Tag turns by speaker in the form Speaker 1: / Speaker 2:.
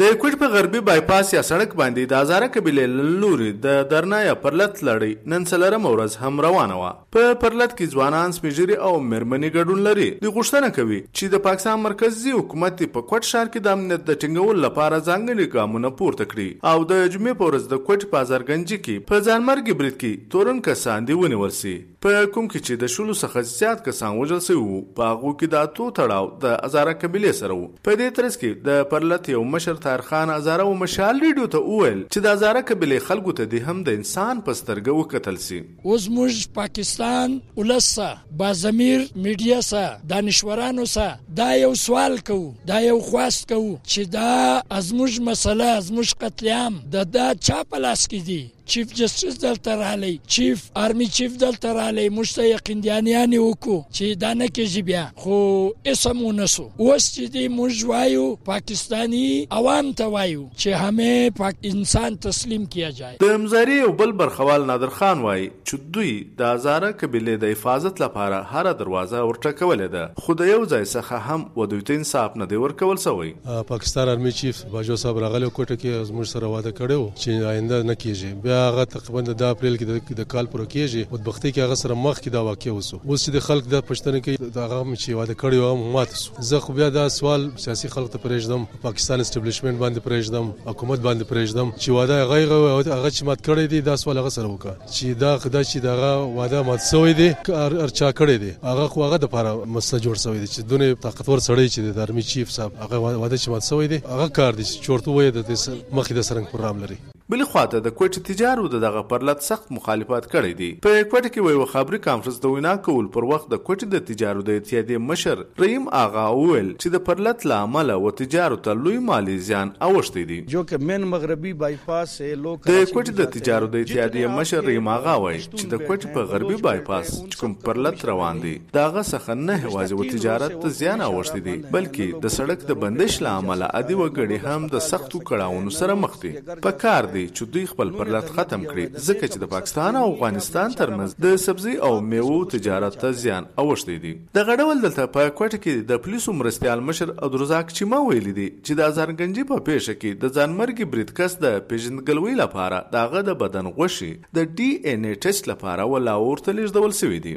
Speaker 1: د کوټ په غربي بایپاس یا سړک باندې د ازاره قبیلې لوري د درنا یا پرلت لړۍ نن څلرم ورځ هم روانه وه. په پرلت کې ځوانان سپیجری او مرمنې ګډون لري. د غوښتنه کوي چې د پاکستان مرکزی حکومت په کوټ ښار کې د امنیت د ټینګولو لپاره ځانګړي ګامونه پورته کړي او د جمعې په ورځ د کوټ په ازارګنجي کې په ځانمرګي برید کې تورن کسان دی ونیول سي. په کوم کې چې د شلو څخه زیات کسان وژل سوي وو، په هغو کې د اتو تړاو د ازاره قبیلې سره وو. په دې ترڅ کې د پرلت یو مشر طاهر خان ازاره او مشال ریډیو ته وویل چې د ازاره قبیلې خلکو ته د هم د انسان په سترګه وکتل سي.
Speaker 2: اوس موږ پاکستان ولسا بازمیر میډیا سره دانشورانو سره دا یو سوال کوو، دا یو خواست کوو چې دا ازموج مسله ازموج قتل عام، د دا چا په لاس کې دي؟ چیف جسټس دلته رالی چیف آرمی چیف دلته رالی موږ ته یقیندیانیان وکړو چې دا نه کېږي بیا. خو اسم ونسو اوس چې دی موږ وایو پاکستانی عوام ته وایو چې همه پاک انسان تسلیم کیا جائے.
Speaker 1: د مزاری او بل برخوال نادر خان وایي چې دوی د ازاره قبیله د حفاظت لپاره هر دروازه ورټکولې ده. خو د یو ځای څخه هم و دوی ته انصاف نه دی ورکول سوی.
Speaker 3: پاکستان آرمی چیف باجو صاحب راغلی کوټه کې زموږ سره واده کړو چې آینده نه کیږي. بیا هغه تقریباً د اپریل کې د کال پر کېږي بدبختی کې هغه سره مخ کې دا واقع وسو اوس چې د خلک د پښتنه کې دا هغه چې واده کړی و مات سو زه خو بیا دا سوال سیاسي خلک ته پرېږدم پاکستان اسټابلیشمنت باندې پرېږدم، حکومت باندې پرېږدم، چې واده غیر هغه چې مات کړی دی، دا سوال هغه سره وکړه. چې دا خدای چې دا واده مات سوی دی ارچا کړی دی. هغه خو هغه د لپاره مسله جوړ شوی دی، چې دونه طاقتور سړی چې د آرمی چیف صاحب هغه واده چې مات سوی دی، هغه کار دی چې چورته وای د مخې د سرنګ پروګرام لري.
Speaker 1: بل خواته د کوټ تجارو د دغه پرلت سخت مخالفت کړی دی. په کوټ کې وی خبري کانفرنس د وینا کول پر وخت د کوټ د تجارو د اتحادیې مشر رحیم آغا ویل چې د پرلت لامل او تجارو ته لوی مالی زیان اوښتي دي
Speaker 4: جو کہ مین مغربي بایپاس سے لوک
Speaker 1: د کوټ د تجارو د اتحادیې مشر رحیم آغا وی چې د کوټ په غربي بایپاس کوم پرلت روان دي داغه څخه نه هوازي و تجارت ته زیان اوښتي دي بلکې د سړک د بندش لامل ادي وګړي هم د سختو کړهونو سره مخ دي په کار دی چې دوی خپل پرلت ختم کړي ځکه چې د پاکستان او افغانستان ترمنځ د سبزی او میوو تجارت ته زیان اوښتي دي د غډول دلته په کوټه کې د پولیسو مرستيال مشر عبدالرزاق چیما ویلي دي چې د ازارګنجي په پیښه کې د ځانمرګي برید کس د پیژندګلوي لپاره داغه د بدن غوشي د ډي ان اي ټیسټ لپاره ولا ورته لیږدول شوی دی